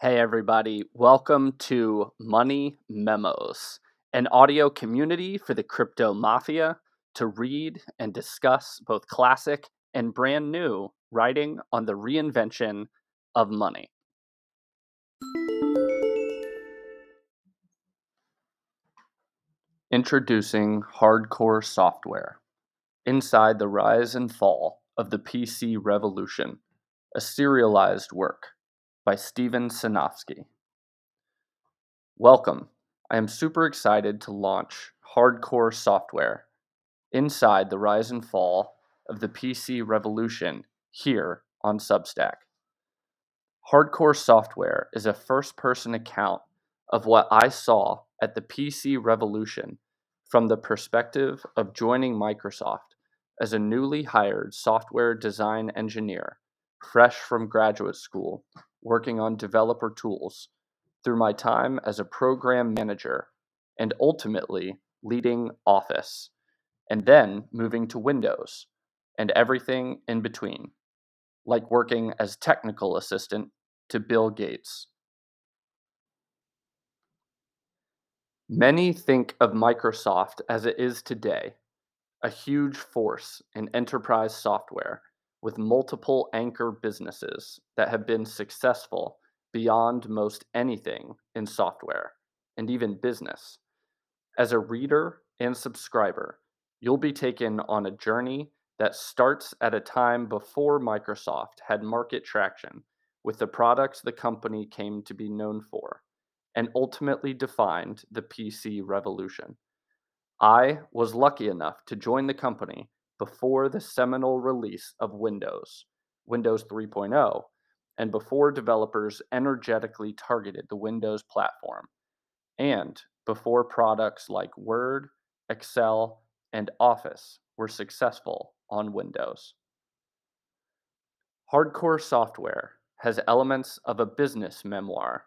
Hey, everybody. Welcome to Money Memos, an audio community for the crypto mafia to read and discuss both classic and brand new writing on the reinvention of money. Introducing hardcore software. Inside the rise and fall of the PC revolution, a serialized work by Steven Sinofsky. Welcome. I am super excited to launch hardcore software inside the rise and fall of the PC revolution here on Substack. Hardcore software is a first person account of what I saw at the PC revolution from the perspective of joining Microsoft as a newly hired software design engineer, fresh from graduate school working on developer tools through my time as a program manager and ultimately leading Office, and then moving to Windows and everything in between, like working as technical assistant to Bill Gates. Many think of Microsoft as it is today, a huge force in enterprise software with multiple anchor businesses that have been successful beyond most anything in software and even business. As a reader and subscriber, you'll be taken on a journey that starts at a time before Microsoft had market traction with the products the company came to be known for and ultimately defined the PC revolution. I was lucky enough to join the company before the seminal release of Windows, Windows 3.0, and before developers energetically targeted the Windows platform, and before products like Word, Excel, and Office were successful on Windows. Hardcore software has elements of a business memoir,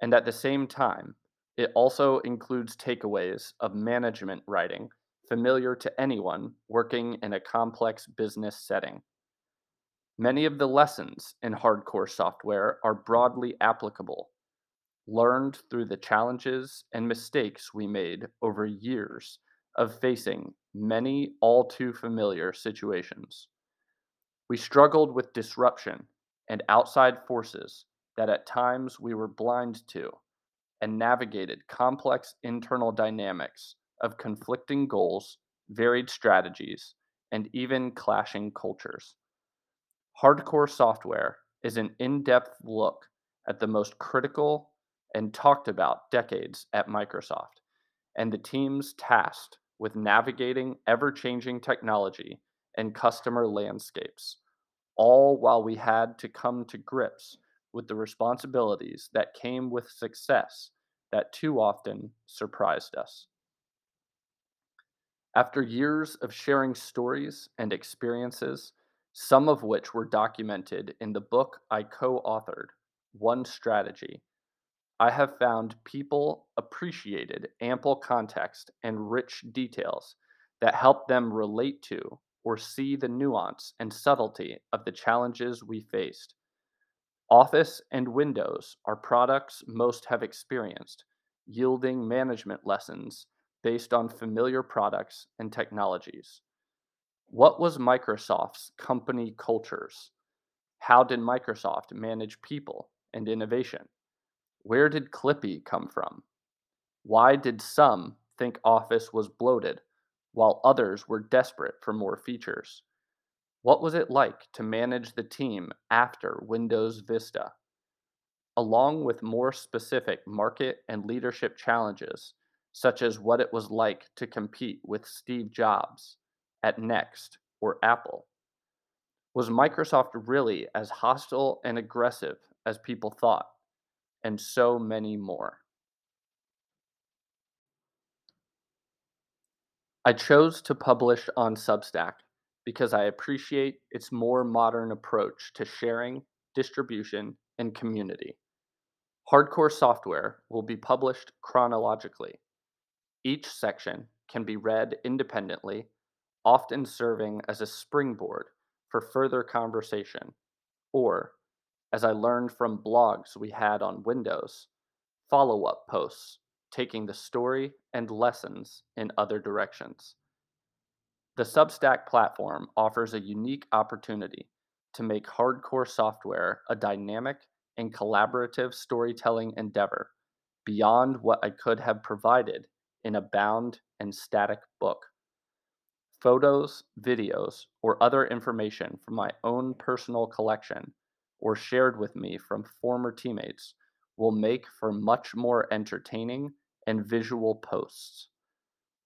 and at the same time, it also includes takeaways of management writing familiar to anyone working in a complex business setting. Many of the lessons in hardcore software are broadly applicable, learned through the challenges and mistakes we made over years of facing many all too familiar situations. We struggled with disruption and outside forces that at times we were blind to, and navigated complex internal dynamics of conflicting goals, varied strategies, and even clashing cultures. Hardcore software is an in depth look at the most critical and talked about decades at Microsoft and the teams tasked with navigating ever changing technology and customer landscapes, all while we had to come to grips with the responsibilities that came with success that too often surprised us. After years of sharing stories and experiences, some of which were documented in the book I co authored, One Strategy, I have found people appreciated ample context and rich details that help them relate to or see the nuance and subtlety of the challenges we faced. Office and Windows are products most have experienced, yielding management lessons based on familiar products and technologies. What was Microsoft's company cultures? How did Microsoft manage people and innovation? Where did Clippy come from? Why did some think Office was bloated while others were desperate for more features? What was it like to manage the team after Windows Vista? Along with more specific market and leadership challenges, such as what it was like to compete with Steve Jobs at Next or Apple? Was Microsoft really as hostile and aggressive as people thought? And so many more. I chose to publish on Substack because I appreciate its more modern approach to sharing, distribution, and community. Hardcore software will be published chronologically each section can be read independently, often serving as a springboard for further conversation, or as I learned from blogs we had on Windows, follow up posts, taking the story and lessons in other directions. The Substack platform offers a unique opportunity to make hardcore software a dynamic and collaborative storytelling endeavor beyond what I could have provided in a bound and static book. Photos, videos, or other information from my own personal collection or shared with me from former teammates will make for much more entertaining and visual posts.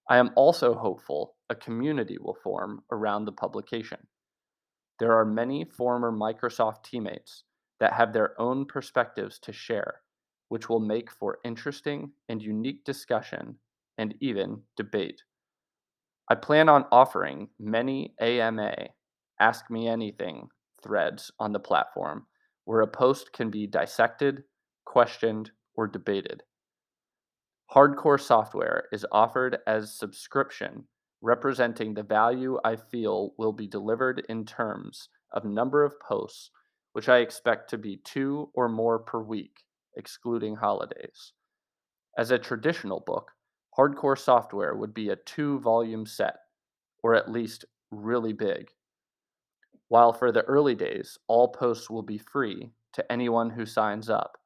I am also hopeful a community will form around the publication. There are many former Microsoft teammates that have their own perspectives to share, which will make for interesting and unique discussion and even debate. I plan on offering many AMA, Ask Me Anything threads on the platform where a post can be dissected, questioned, or debated. Hardcore software is offered as subscription, representing the value I feel will be delivered in terms of number of posts, which I expect to be two or more per week, excluding holidays. As a traditional book, hardcore software would be a two volume set, or at least really big. While for the early days, all posts will be free to anyone who signs up.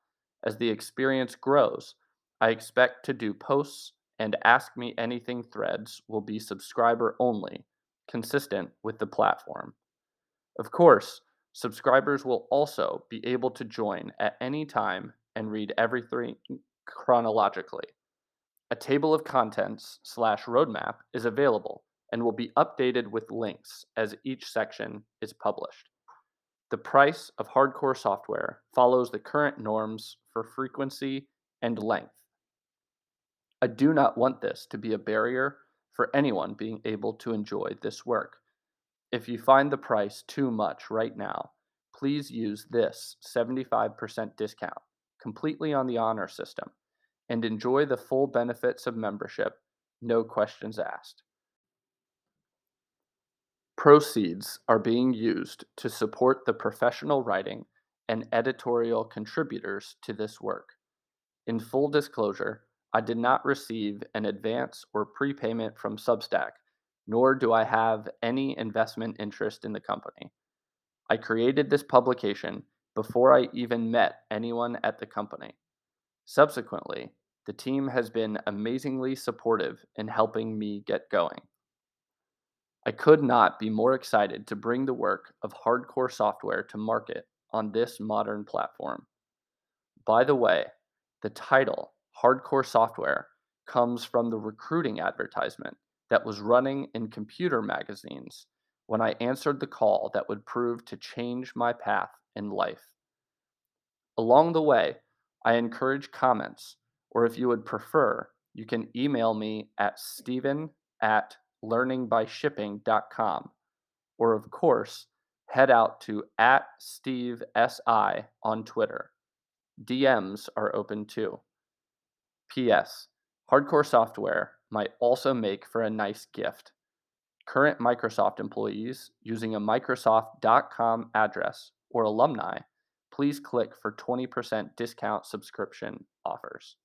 As the experience grows, I expect to do posts and Ask Me Anything threads will be subscriber only, consistent with the platform. Of course, subscribers will also be able to join at any time and read everything chronologically. A table of contents slash roadmap is available and will be updated with links as each section is published. The price of hardcore software follows the current norms for frequency and length. I do not want this to be a barrier for anyone being able to enjoy this work. If you find the price too much right now, please use this 75% discount completely on the honor system and enjoy the full benefits of membership, no questions asked. Proceeds are being used to support the professional writing and editorial contributors to this work. In full disclosure, I did not receive an advance or prepayment from Substack, nor do I have any investment interest in the company. I created this publication before I even met anyone at the company. Subsequently, the team has been amazingly supportive in helping me get going. I could not be more excited to bring the work of hardcore software to market on this modern platform. By the way, the title, Hardcore Software, comes from the recruiting advertisement that was running in computer magazines when I answered the call that would prove to change my path in life. Along the way, I encourage comments, or if you would prefer, you can email me at steven at learningbyshipping.com. Or, of course, head out to at Steve SI on Twitter. DMs are open too. P.S. Hardcore software might also make for a nice gift. Current Microsoft employees using a Microsoft.com address or alumni please click for 20% discount subscription offers.